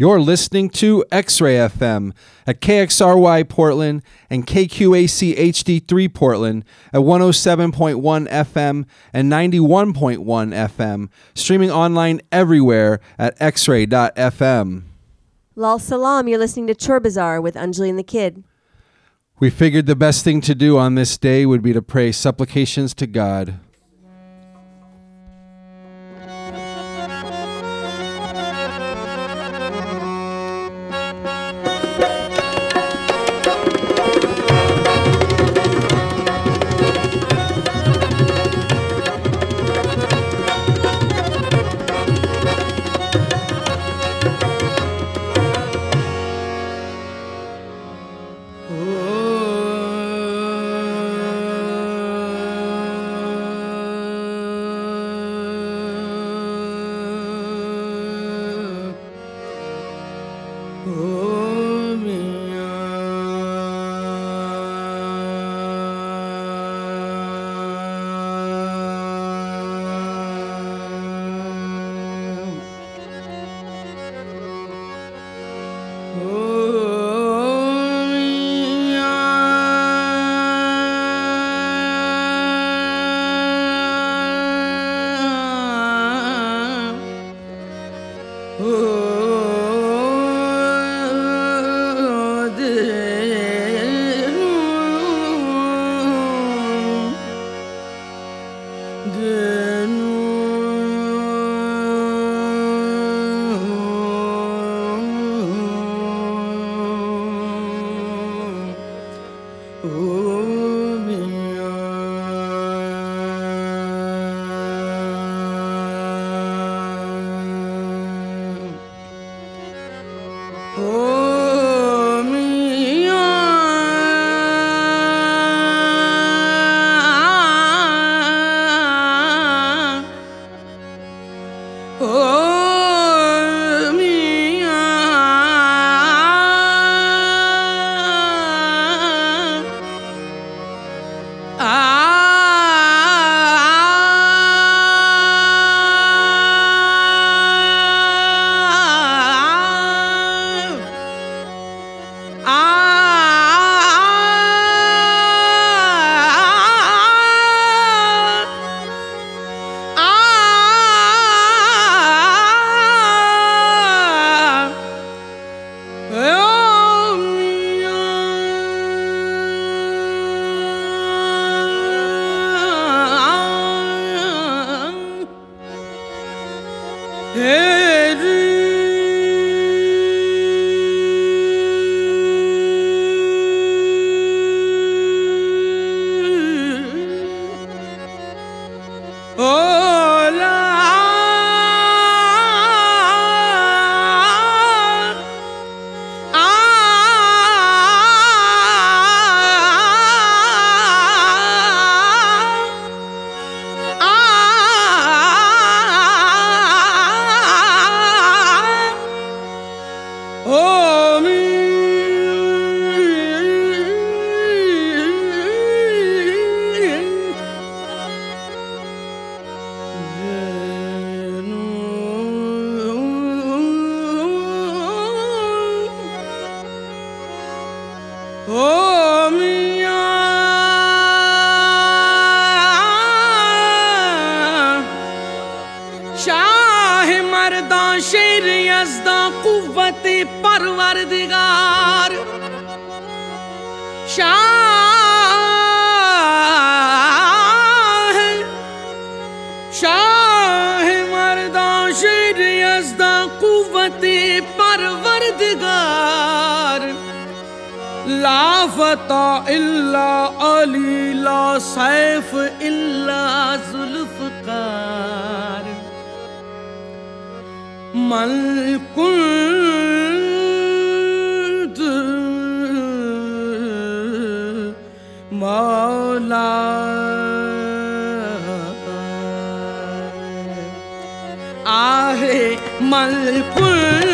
You're listening to X Ray FM at KXRY Portland and KQAC HD3 Portland at 107.1 FM and 91.1 FM, streaming online everywhere at xray.fm. Lal Salam, you're listening to Chor Bazaar with Anjali and the Kid. We figured the best thing to do on this day would be to pray supplications to God. Ooh. ਪਰਵਰਦਿਗਾਰ ਸ਼ਾਹ ਸ਼ਾਹ ਮਰਦਾ ਸ਼ੇਰ ਅਜ਼ਦਾ ਕੂਵਤੇ ਪਰਵਰਦਿਗਾਰ لا فتى إلا علي لا سيف إلا ذوالفقار ملك மல் புல்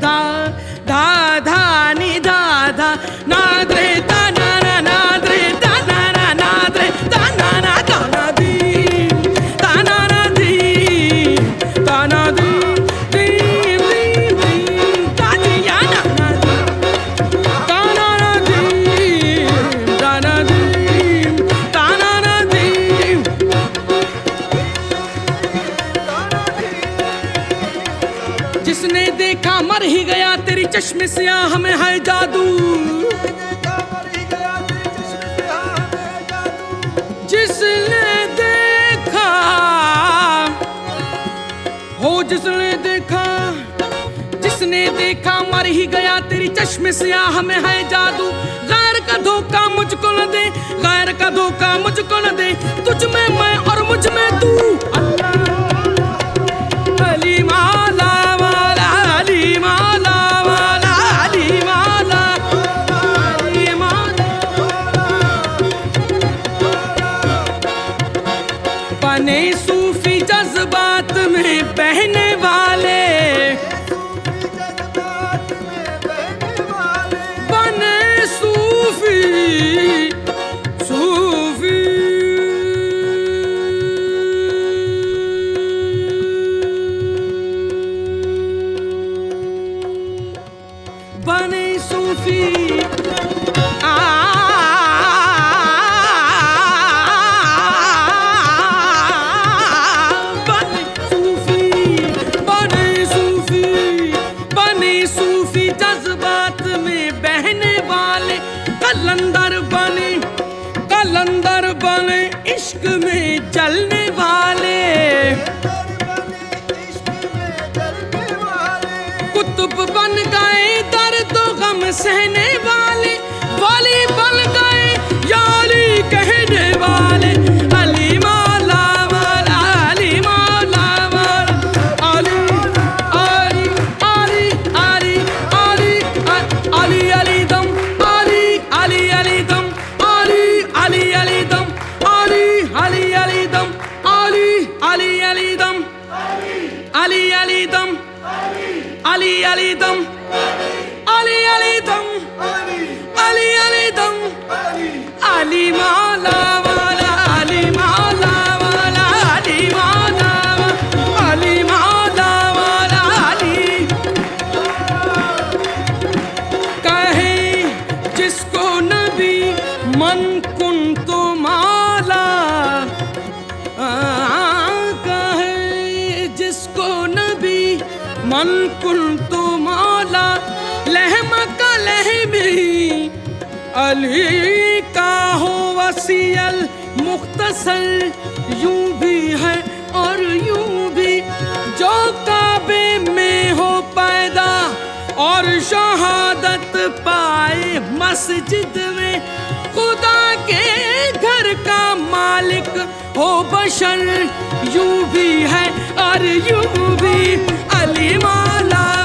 Ta سیاہ میں ہے جادو۔ جس نے دیکھا ہو، جس نے دیکھا، جس نے دیکھا، مر ہی گیا تیری چشم سیاہ میں ہے جادو۔ غیر کا دھوکا مجھ کو نہ دے، غیر کا دھوکا مجھ کو نہ دے، تجھ میں میں اور مجھ میں تو۔ اصل یوں بھی ہے اور یوں بھی۔ جو کعبے میں ہو پیدا اور شہادت پائے مسجد میں، خدا کے گھر کا مالک ہو بشر۔ یوں بھی ہے اور یوں بھی علی مالا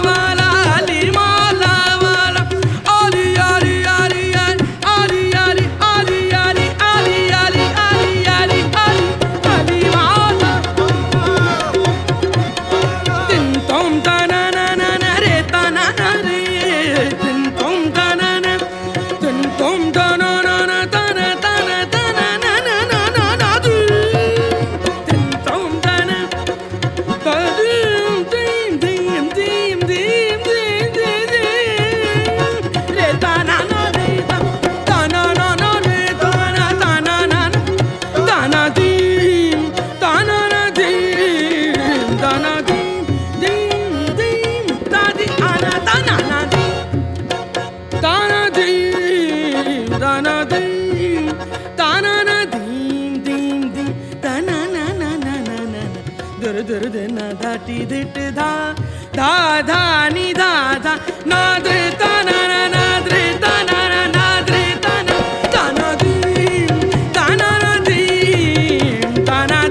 धा धा नि धा धा नाद्रिता ना ना नाद्रिता ना ना नाद्रिता ना ताना दीम ताना ना दीम ताना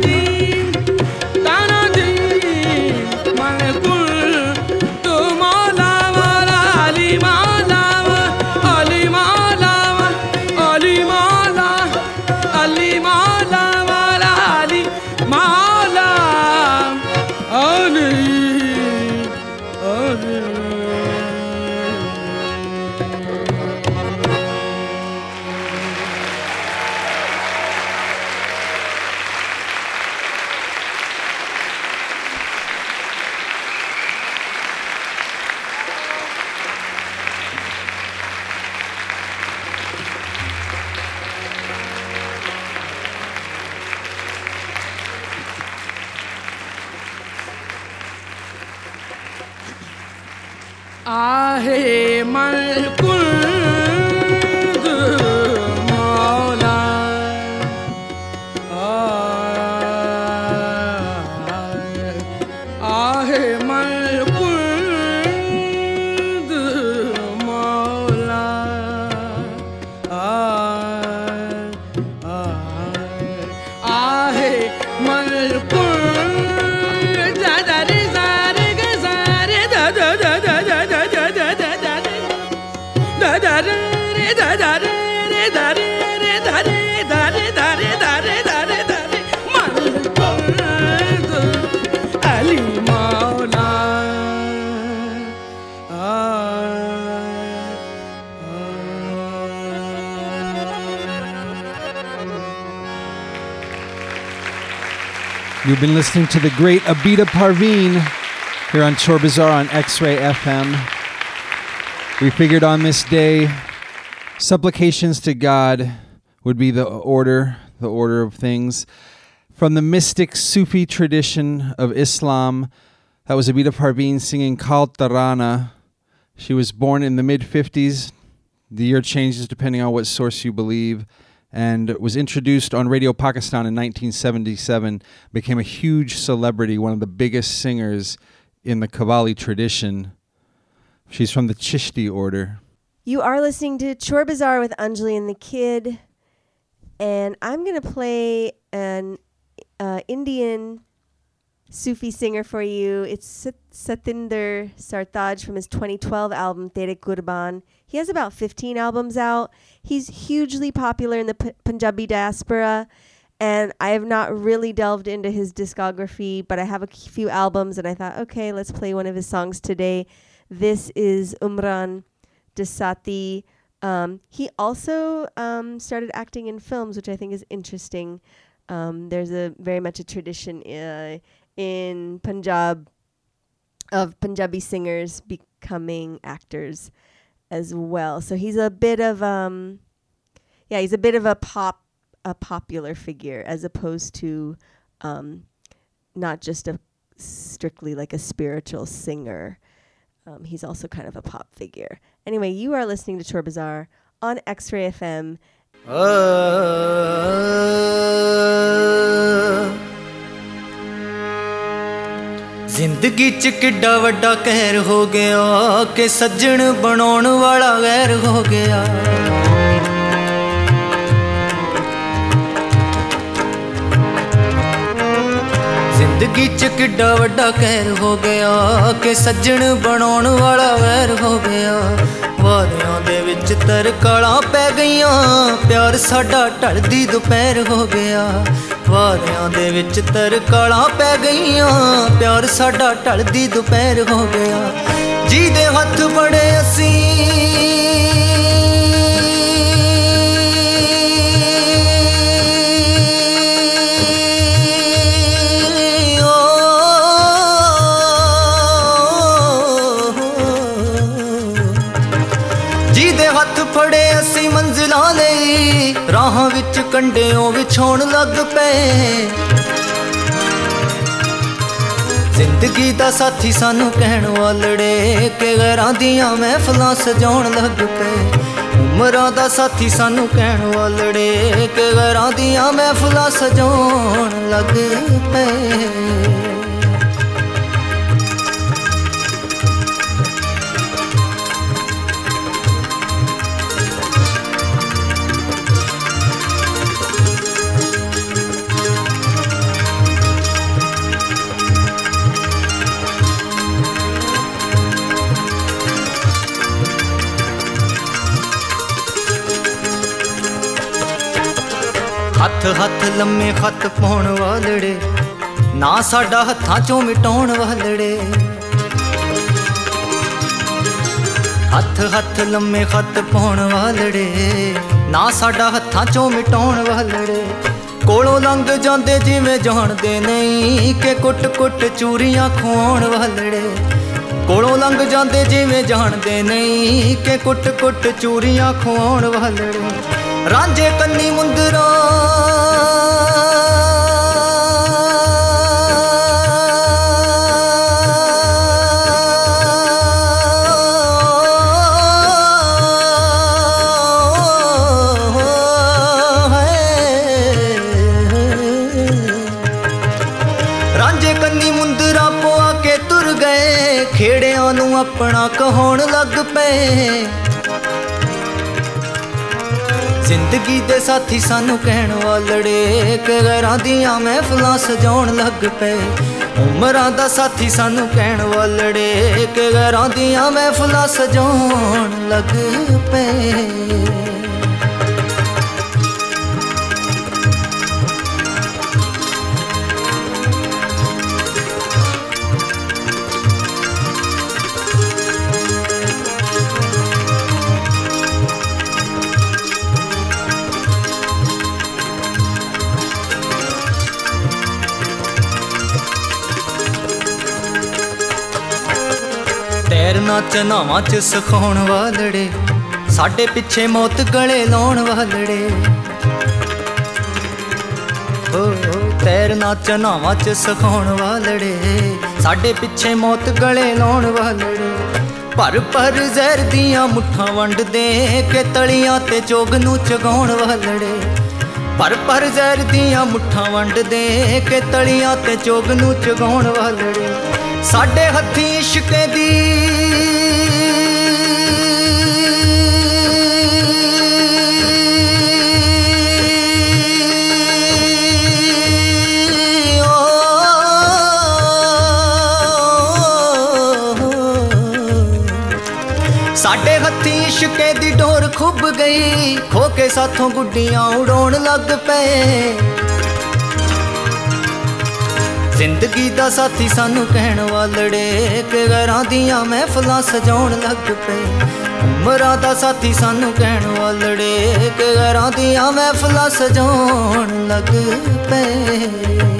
माला Ali Hallelujah. Been listening to the great Abida Parveen here on Chor Bazaar on X Ray FM. We figured on this day, supplications to God would be the order, the order of things. From the mystic Sufi tradition of Islam, that was Abida Parveen singing Qâl Tarana. She was born in the mid 50s. The year changes depending on what source you believe and was introduced on Radio Pakistan in 1977, became a huge celebrity, one of the biggest singers in the Qawwali tradition. She's from the Chishti order. You are listening to Chor Bazaar with Anjali and the Kid, and I'm gonna play an uh, Indian Sufi singer for you. It's Satinder Sartaj from his 2012 album Tere Kurban. He has about 15 albums out. He's hugely popular in the P- Punjabi diaspora, And I have not really delved into his discography, but I have a few albums, and I thought, okay, let's play one of his songs today. This is Umran De Sathi. Um, he also um, started acting in films, which I think is interesting. Um, there's a very much a tradition uh, in Punjab of Punjabi singers becoming actors as well. So he's a bit of um, yeah, he's a bit of a pop a popular figure as opposed to um, not just a strictly like a spiritual singer. Um, he's also kind of a pop figure. Anyway, you are listening to Chor Bazaar on X-Ray FM. ਜ਼ਿੰਦਗੀ ਚ ਕਿੱਡਾ ਵੱਡਾ ਕਹਿਰ ਹੋ ਗਿਆ, ਕਿ ਸੱਜਣ ਬਣਾਉਣ ਵਾਲਾ ਗੈਰ ਹੋ ਗਿਆ। ਜ਼ਿੰਦਗੀ ਚ ਕਿੱਡਾ ਵੱਡਾ ਕਹਿਰ ਹੋ ਗਿਆ, ਕਿ ਸੱਜਣ ਬਣਾਉਣ ਵਾਲਾ ਵੈਰ ਹੋ ਗਿਆ। ਵਾਰਿਆਂ ਦੇ ਵਿੱਚ ਤਰਕਾਲਾਂ ਪੈ ਗਈਆਂ। ਪਿਆਰ ਸਾਡਾ ਢਲਦੀ ਦੁਪਹਿਰ ਹੋ ਗਿਆ। ਵਾਰਿਆਂ ਦੇ ਵਿੱਚ ਤਰਕਾਲਾਂ ਪੈ ਗਈਆਂ। ਪਿਆਰ ਸਾਡਾ ਢਲਦੀ ਦੁਪਹਿਰ ਹੋ ਗਿਆ। ਜਿਹਦੇ ਹੱਥ ਬੜੇ ਅਸੀਂ ਰਾਹਾਂ ਵਿੱਚ ਕੰਡਿਆਂ ਵਿਛਾਉਣ ਲੱਗ ਪਏ। ਜ਼ਿੰਦਗੀ ਦਾ ਸਾਥੀ ਸਾਨੂੰ ਕਹਿਣ ਵਾਲੜੇ, ਕਿ ਘਰਾਂ ਦੀਆਂ ਮਹਿਫਲਾਂ ਸਜਾਉਣ ਲੱਗ ਪਏ। ਉਮਰਾਂ ਦਾ ਸਾਥੀ ਸਾਨੂੰ ਕਹਿਣ ਵਾਲੜੇ, ਕਿ ਘਰਾਂ ਦੀਆਂ ਮਹਿਫਲਾਂ ਸਜਾਉਣ ਲੱਗ ਪਏ। ਹੱਥ ਹੱਥ ਲੰਮੇ ਖੱਤ ਪਾਉਣ ਵਾਲੜੇ, ਨਾ ਸਾਡਾ ਹੱਥਾਂ ਚੋਂ ਮਿਟਾਉਣ ਵਾਲੜੇ। ਹੱਥ ਹੱਥ ਲੰਮੇ ਖੱਤ ਪਾਉਣ ਵਾਲੜੇ, ਨਾ ਸਾਡਾ ਹੱਥਾਂ ਚੋਂ ਮਿਟਾਉਣ ਵਾਲੜੇ। ਕੋਲੋਂ ਲੰਘ ਜਾਂਦੇ ਜਿਵੇਂ ਜਾਣਦੇ ਨਹੀਂ ਕਿ ਕੁੱਟ ਕੁੱਟ ਚੂਰੀਆਂ ਖਵਾਉਣ ਵਾਲੜੇ। ਕੋਲੋਂ ਲੰਘ ਜਾਂਦੇ ਜਿਵੇਂ ਜਾਣਦੇ ਨਹੀਂ ਕਿ ਕੁੱਟ ਕੁੱਟ ਚੂਰੀਆਂ ਖਵਾਉਣ ਵਾਲੜੇ। ਰਾਂਝੇ ਕੰਨੀ ਮੁੰਦਰਾ। ਰਾਂਝੇ ਕੰਨੀ ਮੁੰਦਰਾ ਪਵਾ ਕੇ ਤੁਰ ਗਏ, ਖੇੜਿਆਂ ਨੂੰ ਆਪਣਾ ਕਹਾਉਣ ਲੱਗ ਪਏ। ਜ਼ਿੰਦਗੀ ਦੇ ਸਾਥੀ ਸਾਨੂੰ ਕਹਿਣ ਵਾਲੜੇ ਕਿ ਘਰਾਂ ਦੀਆਂ ਮਹਿਫਲਾਂ ਸਜਾਉਣ ਲੱਗ ਪਏ। ਉਮਰਾਂ ਦਾ ਸਾਥੀ ਸਾਨੂੰ ਕਹਿਣ ਵਾਲੜੇ ਕਿ ਘਰਾਂ ਦੀਆਂ ਮਹਿਫਲਾਂ ਸਜਾਉਣ ਲੱਗ ਪਏ। ਤੈਰਨਾ ਚਨਾਵਾਂ ਚ ਸਿਖਾਉਣ ਵਾਲੜੇ ਸਾਡੇ ਪਿੱਛੇ ਮੌਤ ਗਲੇ ਲਾਉਣ ਵਾਲੜੇ। ਓ ਓ, ਤੈਰਨਾ ਚਨਾਵਾਂ ਚ ਸਿਖਾਉਣ ਵਾਲੜੇ ਸਾਡੇ ਪਿੱਛੇ ਮੌਤ ਗਲੇ ਲਾਉਣ ਵਾਲੜੇ। ਭਰ ਭਰ ਜ਼ਹਿਰ ਦੀਆਂ ਮੁੱਠਾਂ ਵੰਡਦੇ ਕਿ ਤਲੀਆਂ ਤੇ ਚੋਗ ਨੂੰ ਚਗਾਉਣ ਵਾਲੜੇ। ਭਰ ਭਰ ਜ਼ਹਿਰ ਦੀਆਂ ਮੁੱਠਾਂ ਵੰਡਦੇ ਕਿ ਤਲੀਆਂ ਤੇ ਚੋਗ ਨੂੰ ਚਗਾਉਣ ਵਾਲੜੇ। ਸਾਡੇ ਹੱਥੀਂ ਇਸ਼ਕੇ ਦੀ। ਸਾਡੇ ਹੱਥੀਂ ਇਸ਼ਕੇ ਦੀ ਡੋਰ ਖੁੱਭ ਗਈ ਖੋ ਕੇ ਸਾਥੋਂ ਗੁੱਡੀਆਂ ਉਡਾਉਣ ਲੱਗ ਪਏ। ਜ਼ਿੰਦਗੀ ਦਾ ਸਾਥੀ ਸਾਨੂੰ ਕਹਿਣ ਵਾਲੜੇ ਕਿ ਘਰਾਂ ਦੀਆਂ ਮਹਿਫਲਾਂ ਸਜਾਉਣ ਲੱਗ ਪਏ। ਉਮਰਾਂ ਦਾ ਸਾਥੀ ਸਾਨੂੰ ਕਹਿਣ ਵਾਲੜੇ ਕਿ ਘਰਾਂ ਦੀਆਂ ਮਹਿਫਲਾਂ ਸਜਾਉਣ ਲੱਗ ਪਏ।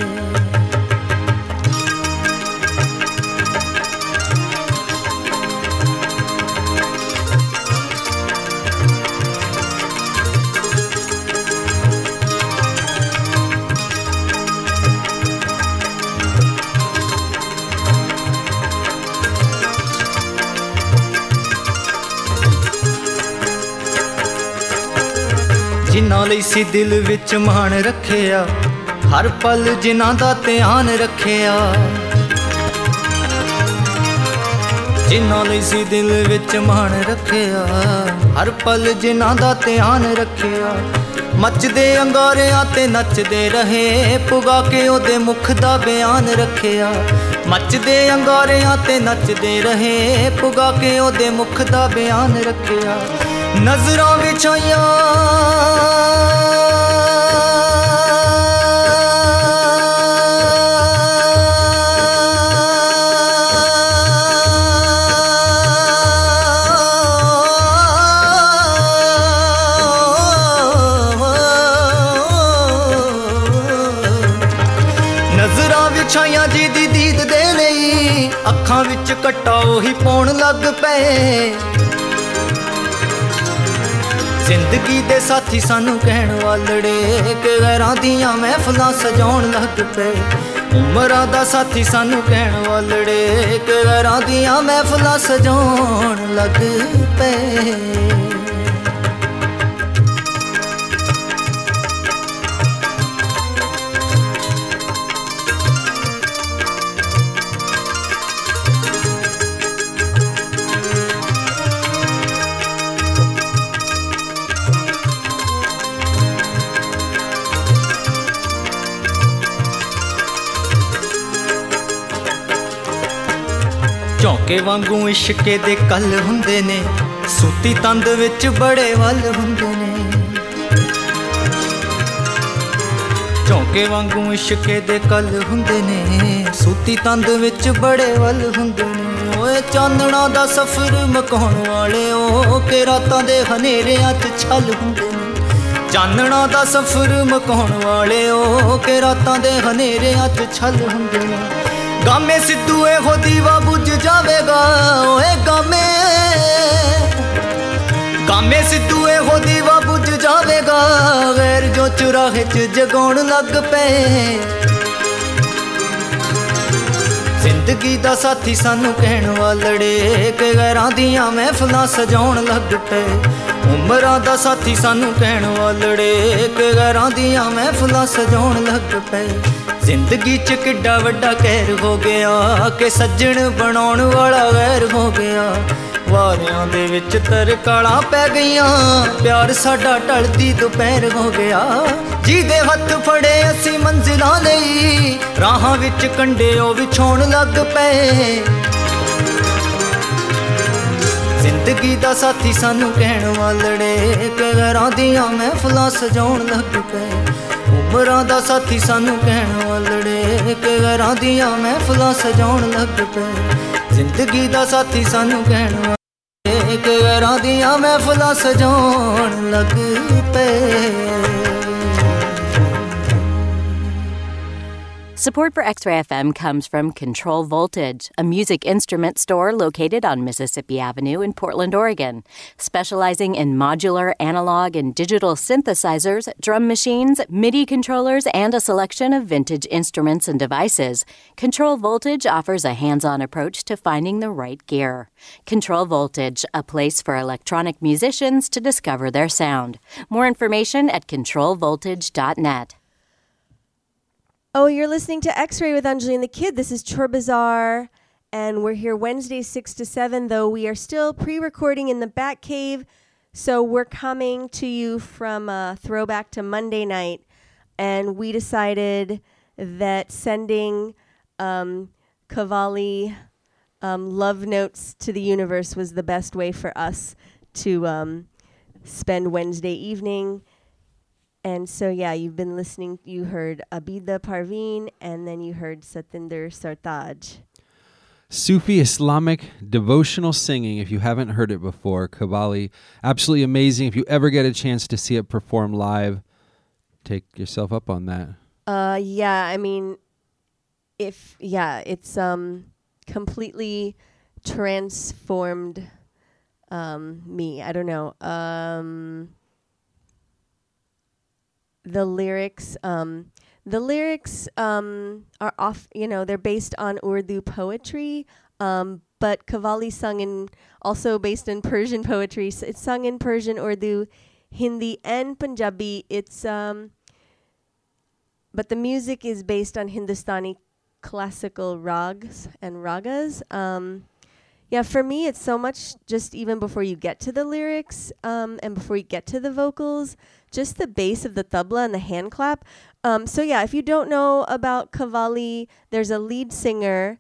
ਜਿਨ੍ਹਾਂ ਲਈ ਸੀ ਦਿਲ ਵਿੱਚ ਮਾਣ ਰੱਖਿਆ, ਹਰ ਪਲ ਜਿਨ੍ਹਾਂ ਦਾ ਧਿਆਨ ਰੱਖਿਆ। ਜਿਨ੍ਹਾਂ ਲਈ ਸੀ ਦਿਲ ਵਿੱਚ ਮਾਣ ਰੱਖਿਆ, ਹਰ ਪਲ ਜਿਨ੍ਹਾਂ ਦਾ ਧਿਆਨ ਰੱਖਿਆ। ਮੱਚਦੇ ਅੰਗਾਰਿਆਂ ਤੇ ਨੱਚਦੇ ਰਹੇ, ਪੁਗਾ ਕੇ ਉਹਦੇ ਮੁਖ ਦਾ ਬਿਆਨ ਰੱਖਿਆ। ਮੱਚਦੇ ਅੰਗਾਰਿਆਂ ਤੇ ਨੱਚਦੇ ਰਹੇ, ਪੁਗਾ ਕੇ ਉਹਦੇ ਮੁਖ ਦਾ ਬਿਆਨ ਰੱਖਿਆ। ਨਜ਼ਰਾਂ ਵਿਛਾਈਆਂ ਨਜ਼ਰਾਂ ਵਿਛਾਈਆਂ ਜੀ ਦੀ ਦੀਦ ਦੇ ਲਈ ਅੱਖਾਂ ਵਿੱਚ ਕੱਟਾ ਉਹੀ ਪਾਉਣ ਲੱਗ ਪਏ। ਜ਼ਿੰਦਗੀ ਦੇ ਸਾਥੀ ਸਾਨੂੰ ਕਹਿਣ ਵਾਲੜੇ ਕਿ ਘਰਾਂ ਦੀਆਂ ਮਹਿਫਲਾਂ ਸਜਾਉਣ ਲੱਗ ਪਏ। ਉਮਰਾਂ ਦਾ ਸਾਥੀ ਸਾਨੂੰ ਕਹਿਣ ਵਾਲੜੇ ਕਿ ਘਰਾਂ ਦੀਆਂ ਮਹਿਫਲਾਂ ਸਜਾਉਣ ਲੱਗ ਪਏ। ਝੌਂਕੇ ਵਾਂਗੂ ਇਸ਼ਕੇ ਦੇ ਕੱਲ ਹੁੰਦੇ ਨੇ, ਸੂਤੀ ਤੰਦ ਵਿੱਚ ਬੜੇ ਵੱਲ ਹੁੰਦੇ ਨੇ। ਝੌਂਕੇ ਵਾਂਗੂ ਇਸ਼ਕੇ ਦੇ ਕੱਲ ਹੁੰਦੇ ਨੇ, ਸੂਤੀ ਤੰਦ ਵਿੱਚ ਬੜੇ ਵੱਲ ਹੁੰਦੇ ਨੇ। ਓਏ ਚਾਨਣਾ ਦਾ ਸਫ਼ਰ ਮਕਾਉਣ ਵਾਲਿਓ ਕਿ ਰਾਤਾਂ ਦੇ ਹਨੇਰਿਆਂ 'ਚ ਛਲ ਹੁੰਦੇ ਨੇ। ਚਾਨਣਾ ਦਾ ਸਫ਼ਰ ਮਕਾਉਣ ਵਾਲਿਓ ਕਿ ਰਾਤਾਂ ਦੇ ਹਨੇਰਿਆਂ 'ਚ ਛਲ ਹੁੰਦੇ ਨੇ। ਗਾਮੇ ਸਿੱਧੂ ਇਹੋ ਦੀਵਾ ਬੁੱਝ ਜਾਵੇਗਾ, ਓਏ ਗਾਮੇ। ਗਾਮੇ ਸਿੱਧੂ ਇਹੋ ਦੀਵਾ ਬੁੱਝ ਜਾਵੇਗਾ, ਗੈਰ ਜੋ ਚੁਰਾਹੇ 'ਚ ਜਗਾਉਣ ਲੱਗ ਪਏ। ਜ਼ਿੰਦਗੀ ਦਾ ਸਾਥੀ ਸਾਨੂੰ ਕਹਿਣ ਵਾਲੜੇ, ਕਿ ਘਰਾਂ ਦੀਆਂ ਮਹਿਫਲਾਂ ਸਜਾਉਣ ਲੱਗ ਪਏ। ਉਮਰਾਂ ਦਾ ਸਾਥੀ ਸਾਨੂੰ ਕਹਿਣ ਵਾਲੜੇ, ਕਿ ਘਰਾਂ ਦੀਆਂ ਮਹਿਫਲਾਂ ਸਜਾਉਣ ਲੱਗ ਪਏ। ਜ਼ਿੰਦਗੀ 'ਚ ਕਿੱਡਾ ਵੱਡਾ ਕਹਿਰ ਹੋ ਗਿਆ, ਕਿ ਸੱਜਣ ਬਣਾਉਣ ਵਾਲਾ ਗੈਰ ਹੋ ਗਿਆ। ਵਾਰਿਆਂ ਦੇ ਵਿੱਚ ਤਰਕਾਲਾਂ ਪੈ ਗਈਆਂ, ਪਿਆਰ ਸਾਡਾ ਢਲਦੀ ਦੁਪਹਿਰ ਹੋ ਗਿਆ। ਜਿਹਦੇ ਹੱਥ ਫੜੇ ਅਸੀਂ ਮੰਜ਼ਿਲਾਂ ਲਈ, ਰਾਹਾਂ ਵਿੱਚ ਕੰਡੇ ਉਹ ਵਿਛਾਉਣ ਲੱਗ ਪਏ। ਜ਼ਿੰਦਗੀ ਦਾ ਸਾਥੀ ਸਾਨੂੰ ਕਹਿਣ ਵਾਲੜੇ, ਕਿ ਘਰਾਂ ਦੀਆਂ ਮਹਿਫਲਾਂ ਸਜਾਉਣ ਲੱਗ ਪਏ। ਉਮਰਾਂ ਦਾ ਸਾਥੀ ਸਾਨੂੰ ਕਹਿਣ ਵਾਲੜੇ ਕਿ ਘਰਾਂ ਦੀਆਂ ਮਹਿਫਲਾਂ ਸਜਾਉਣ ਲੱਗ ਪਏ। ਜ਼ਿੰਦਗੀ ਦਾ ਸਾਥੀ ਸਾਨੂੰ ਕਹਿਣ ਵਾਲੜੇ ਕਿ ਘਰਾਂ ਦੀਆਂ ਮਹਿਫਲਾਂ ਸਜਾਉਣ ਲੱਗ ਪਏ। Support for X Ray FM comes from Control Voltage, a music instrument store located on Mississippi Avenue in Portland, Oregon. Specializing in modular, analog, and digital synthesizers, drum machines, MIDI controllers, and a selection of vintage instruments and devices, Control Voltage offers a hands on approach to finding the right gear. Control Voltage, a place for electronic musicians to discover their sound. More information at controlvoltage.net. Oh, you're listening to X Ray with Anjali and the Kid. This is Chor Bazaar, and we're here Wednesday, 6 to 7, though we are still pre recording in the Bat Cave. So we're coming to you from a throwback to Monday night, and we decided that sending um, Qawwali um, love notes to the universe was the best way for us to um, spend Wednesday evening. And so, yeah, you've been listening. You heard Abida Parveen, and then you heard Satinder Sartaj. Sufi Islamic devotional singing. If you haven't heard it before, Qawwali, absolutely amazing. If you ever get a chance to see it perform live, take yourself up on that. Uh, yeah, I mean, if yeah, it's um completely transformed um me. I don't know. Um, the lyrics um the lyrics um are off. You know, they're based on Urdu poetry. Um, but Qawwali sung in also based in Persian poetry. So it's sung in Persian, Urdu, Hindi, and Punjabi. It's um but the music is based on Hindustani classical rags and ragas. Um, yeah, for me, it's so much just even before you get to the lyrics um, and before you get to the vocals, just the bass of the tabla and the hand clap. Um, so, yeah, if you don't know about Qawwali, there's a lead singer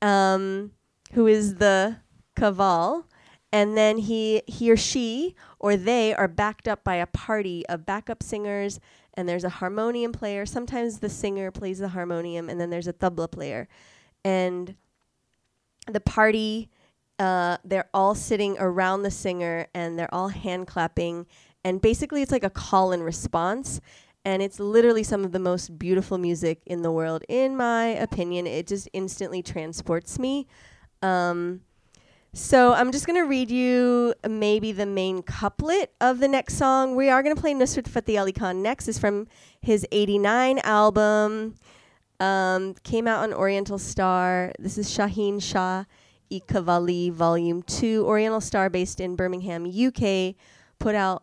um, who is the Qawwal, and then he, he or she or they are backed up by a party of backup singers and there's a harmonium player. Sometimes the singer plays the harmonium, and then there's a tabla player. And the party, uh, they're all sitting around the singer and they're all hand clapping. And basically, it's like a call and response. And it's literally some of the most beautiful music in the world, in my opinion. It just instantly transports me. Um, so I'm just gonna read you maybe the main couplet of the next song. We are gonna play Nusrat Fateh Ali Khan next. is from his '89 album. Um, came out on Oriental Star. This is Shaheen Shah E Qawwali Volume Two. Oriental Star, based in Birmingham, UK, put out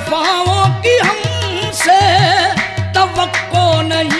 वफाओं की हमसे तवक्को नहीं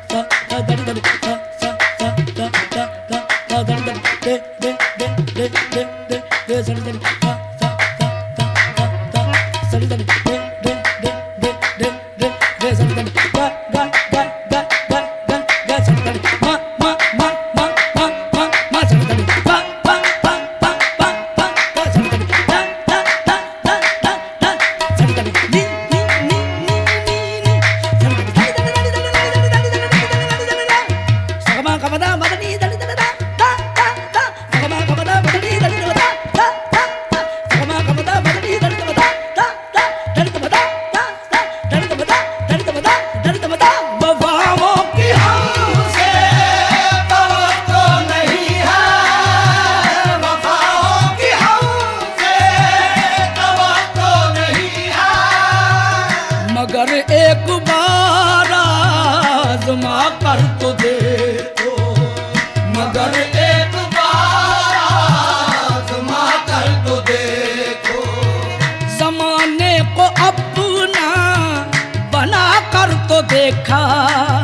দেখা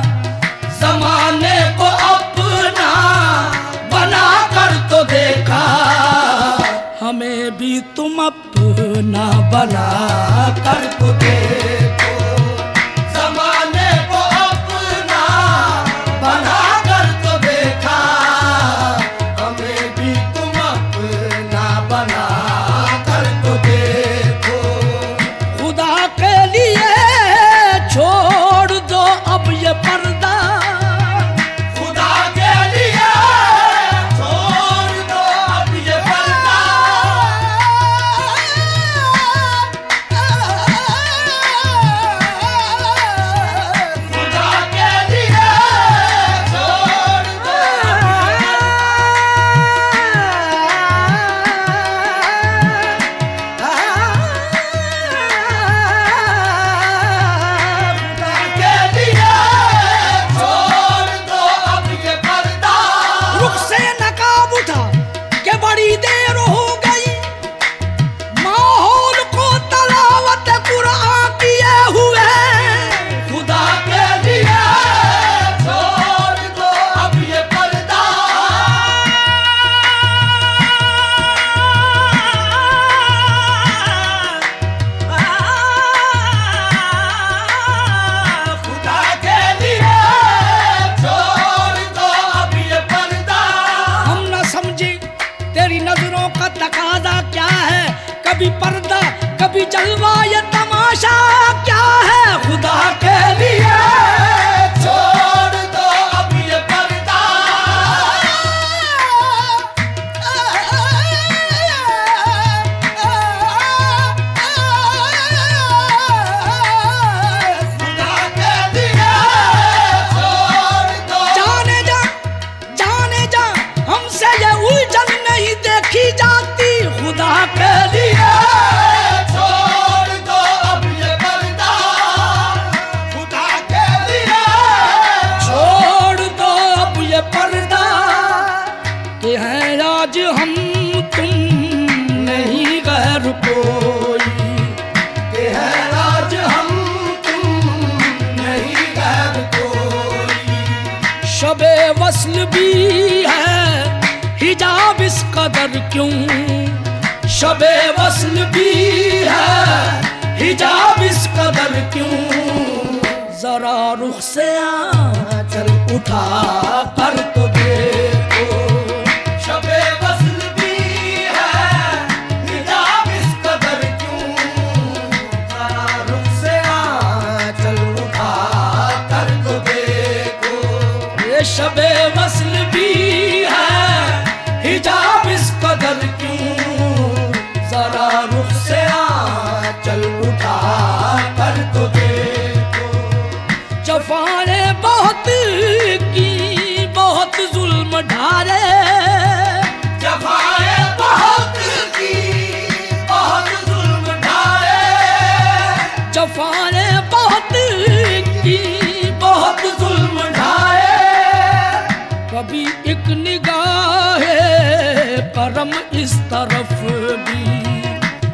کرم اس طرف بھی۔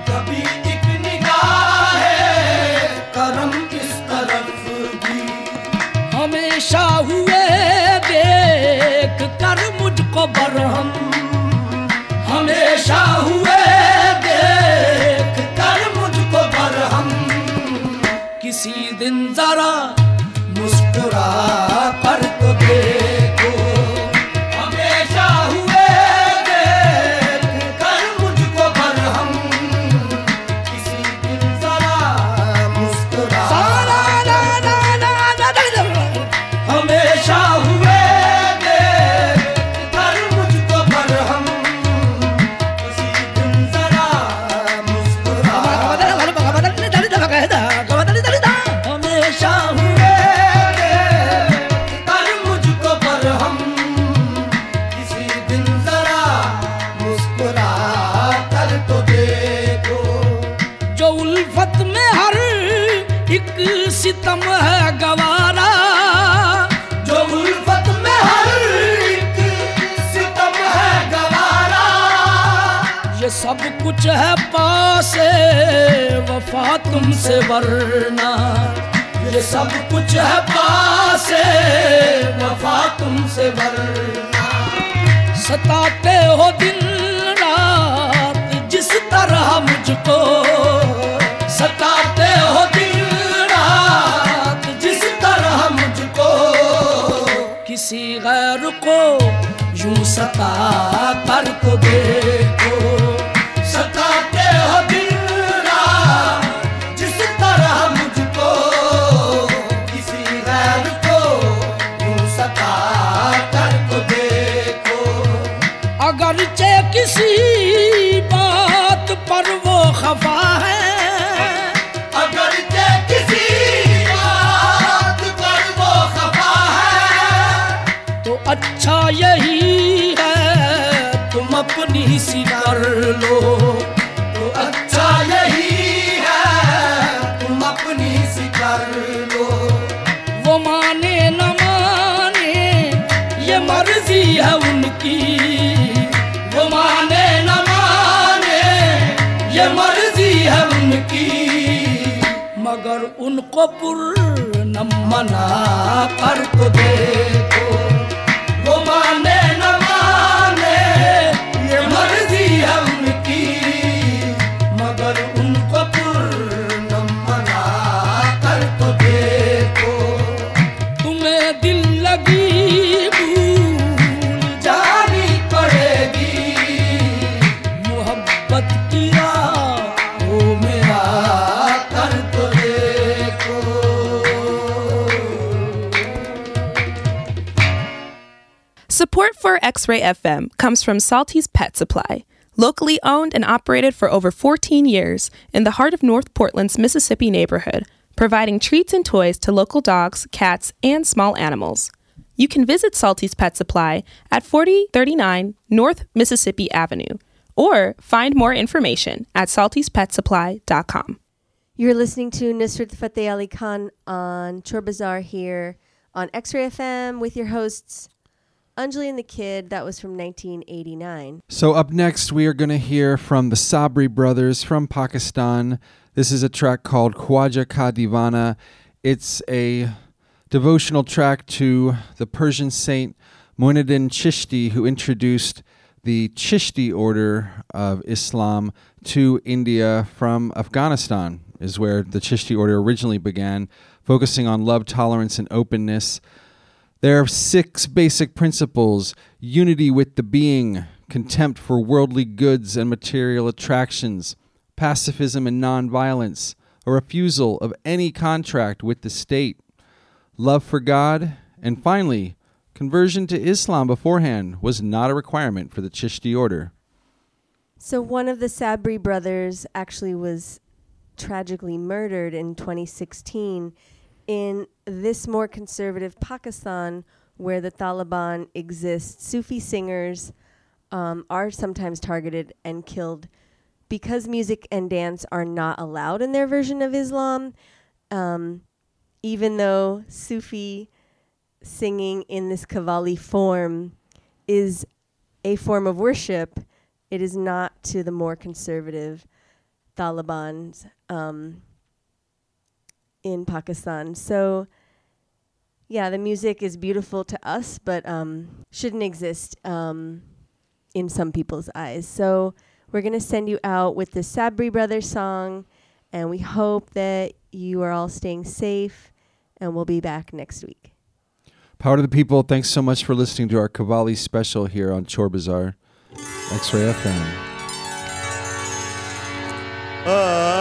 کبھی ایک نگاہ ہے کرم اس طرف بھی۔ ہمیشہ ہوئے دیکھ کر مجھ کو برہم۔ ہمیشہ ہوئے دیکھ کر مجھ کو برہم۔ کسی دن ذرا مسکرا۔ सब कुछ है पासे वफा तुमसे वरना ये सब कुछ है पासे वफा तुमसे वरना सताते हो दिन रात जिस तरह मुझको सताते हो दिन रात जिस तरह मुझको किसी गैर को यूं सता कर तो देखो اچھا یہی ہے تم اپنی سی کر لو تو اچھا یہی ہے تم اپنی سی لو وہ مانے یہ مرضی ہے کی وہ مانے یہ مرضی ہے کی مگر ان کو پر نہ منا کر تو دے for X Ray FM comes from Salty's Pet Supply, locally owned and operated for over 14 years in the heart of North Portland's Mississippi neighborhood, providing treats and toys to local dogs, cats, and small animals. You can visit Salty's Pet Supply at 4039 North Mississippi Avenue or find more information at saltyspetsupply.com. You're listening to Nusrat Fateh Ali Khan on Chor Bazaar here on X-Ray FM with your hosts Anjali and the Kid. That was from 1989. So, up next, we are going to hear from the Sabri brothers from Pakistan. This is a track called Khwaja Ka Diwana. It's a devotional track to the Persian saint Muinuddin Chishti, who introduced the Chishti order of Islam to India from Afghanistan, is where the Chishti order originally began, focusing on love, tolerance, and openness. There are six basic principles. Unity with the being, contempt for worldly goods and material attractions, pacifism and nonviolence, a refusal of any contract with the state, love for God, and finally, conversion to Islam beforehand was not a requirement for the Chishti order. So one of the Sabri brothers actually was tragically murdered in 2016 in this more conservative Pakistan where the Taliban exists. Sufi singers um, are sometimes targeted and killed because music and dance are not allowed in their version of Islam. Um, even though Sufi singing in this Qawwali form is a form of worship, it is not to the more conservative Taliban's um, in Pakistan. So, yeah, the music is beautiful to us, but um, shouldn't exist um, in some people's eyes. So, we're going to send you out with the Sabri Brothers song, and we hope that you are all staying safe, and we'll be back next week. Power to the people. Thanks so much for listening to our Qawwali special here on Chor Bazaar, X Ray FM. Uh.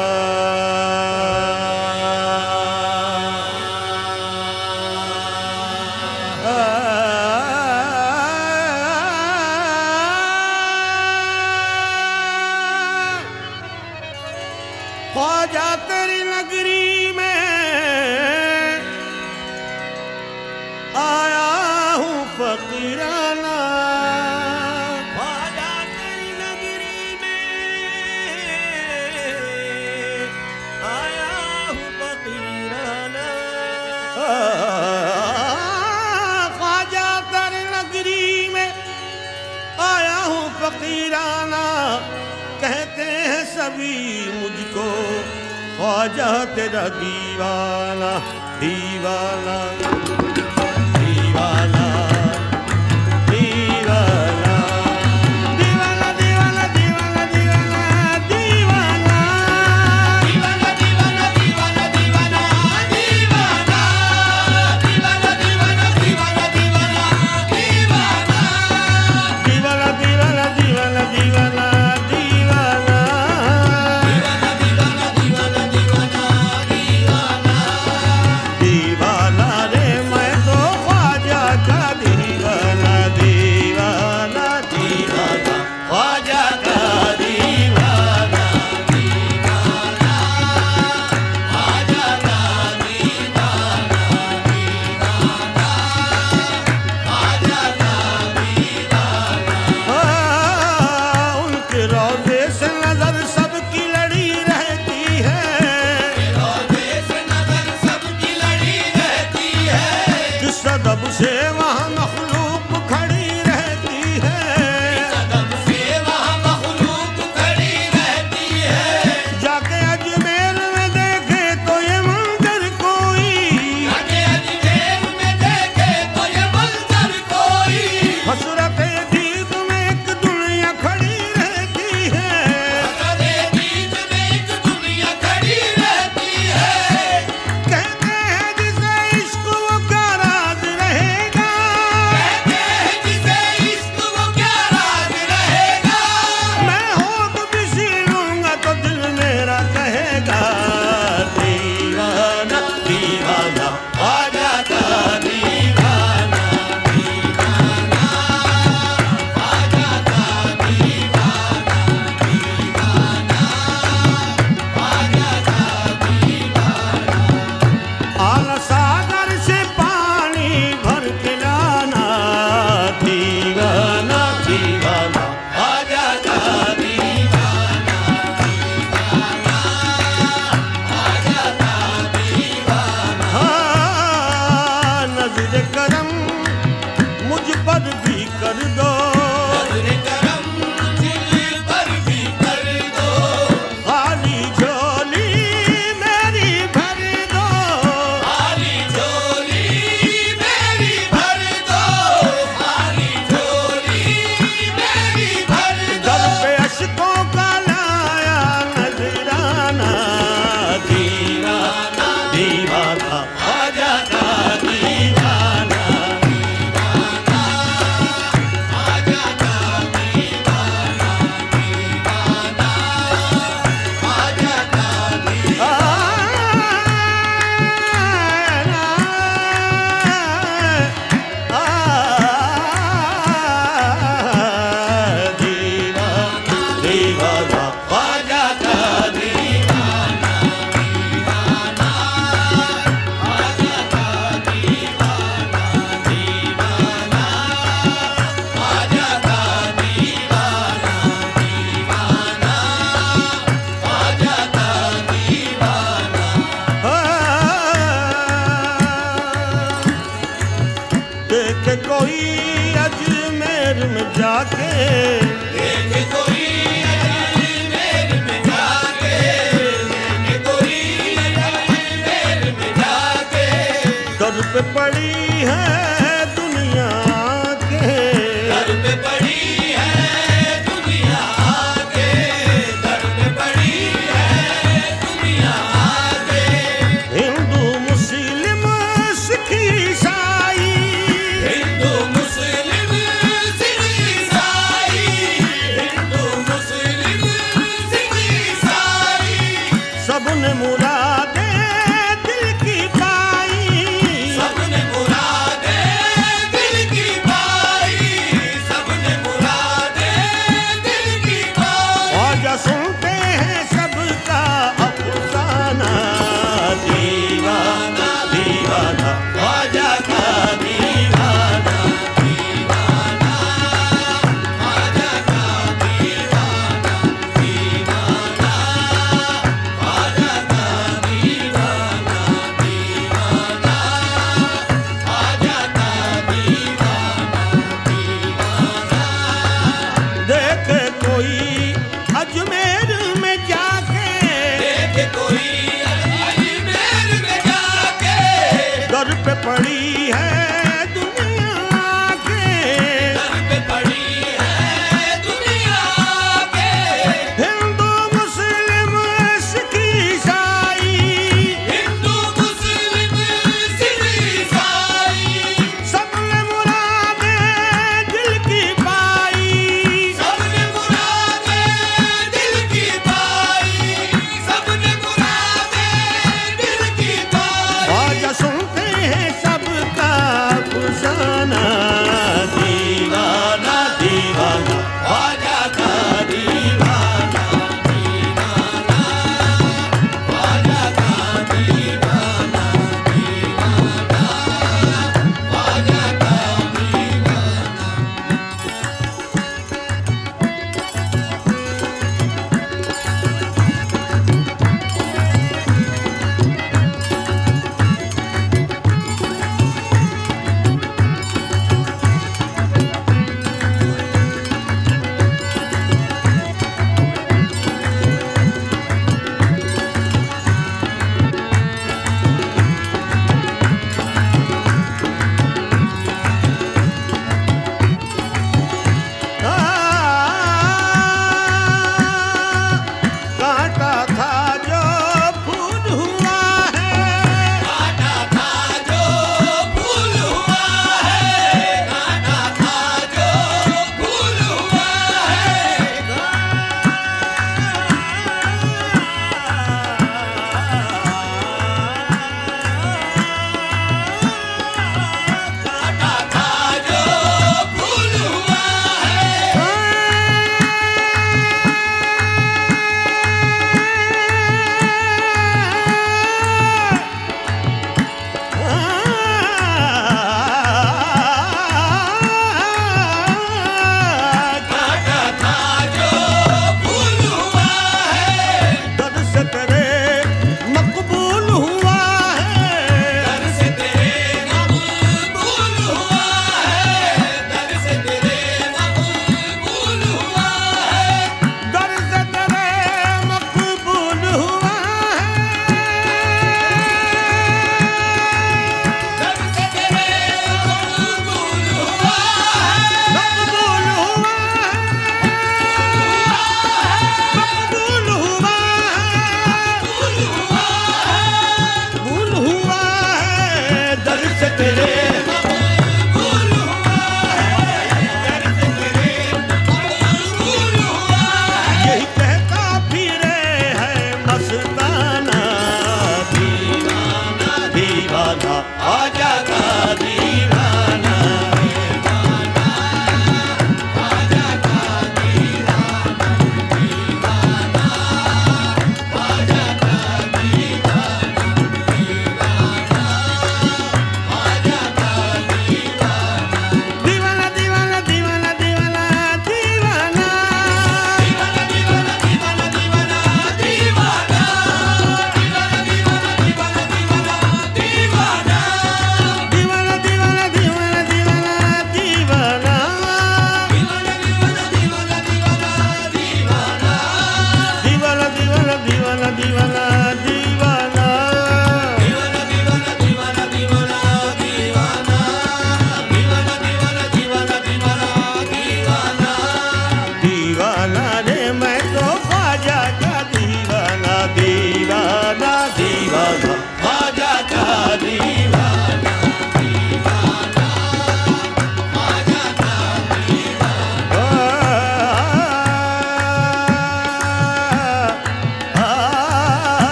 Você é uma